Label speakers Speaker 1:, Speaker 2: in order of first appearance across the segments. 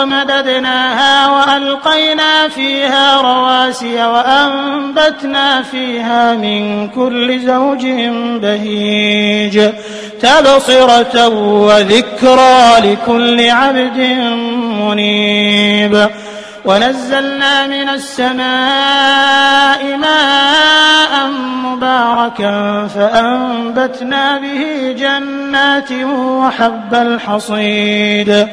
Speaker 1: ومددناها وألقينا فيها رواسي وأنبتنا فيها من كل زوج بهيج تبصرة وذكرى لكل عبد منيب ونزلنا من السماء ماء مباركا فأنبتنا به جنات وحب الحصيد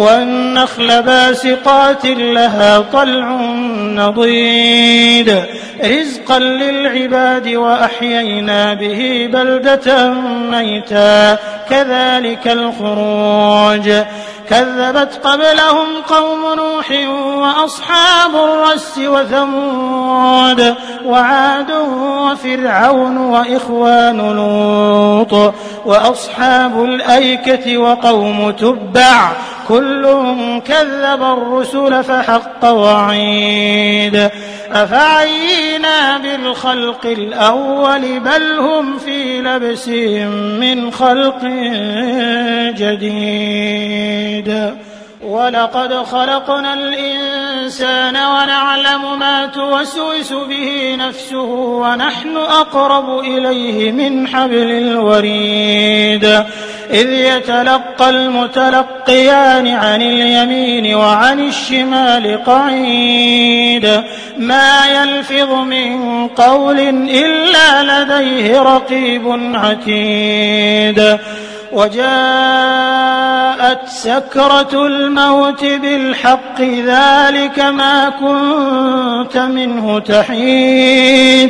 Speaker 1: والنخل باسقات لها طلع نضيد رزقا للعباد وأحيينا به بلدة ميتا كذلك الخروج كذبت قبلهم قوم نوح وأصحاب الرس وثمود وعاد وفرعون وإخوان لوط وأصحاب الأيكة وقوم تبع كلهم كذب الرسل فحق وعيد أفعينا بالخلق الأول بل هم في لبسهم من خلق جديد ولقد خلقنا الإنسان ونعلم ما توسوس به نفسه ونحن أقرب إليه من حبل الوريد إذ يتلقى المتلقيان عن اليمين وعن الشمال قعيد ما يلفظ من قول إلا لديه رقيب عتيد وجاءت سكرة الموت بالحق ذلك ما كنت منه تحيد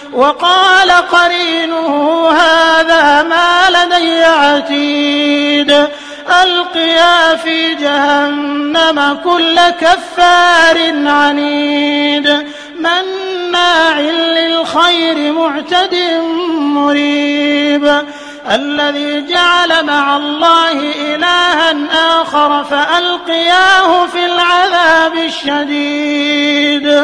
Speaker 1: وقال قرينه هذا ما لدي عتيد ألقيا في جهنم كل كفار عنيد مناع للخير معتد مريب الذي جعل مع الله إلها آخر فألقياه في العذاب الشديد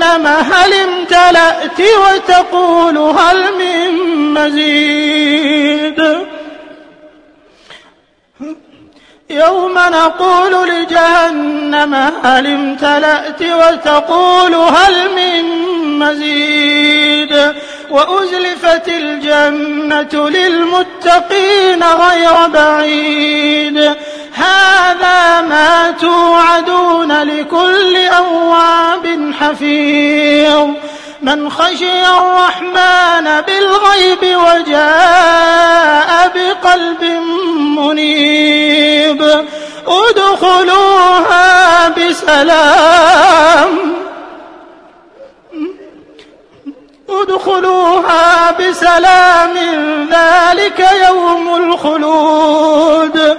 Speaker 1: جهنم هل امتلأت وتقول هل من مزيد يوم نقول لجهنم هل امتلأت وتقول هل من مزيد وأزلفت الجنة للمتقين غير بعيد هَٰذَا مَا تُوعَدُونَ لِكُلِّ أَوَّابٍ حَفِيظٍ من خشي الرحمن بالغيب وجاء بقلب منيب ادخلوها بسلام ادخلوها بسلام ذلك يوم الخلود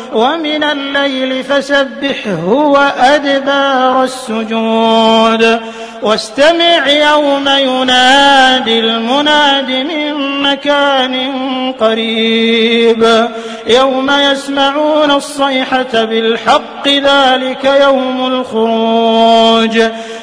Speaker 1: ومن الليل فسبحه وأدبار السجود واستمع يوم ينادي المناد من مكان قريب يوم يسمعون الصيحة بالحق ذلك يوم الخروج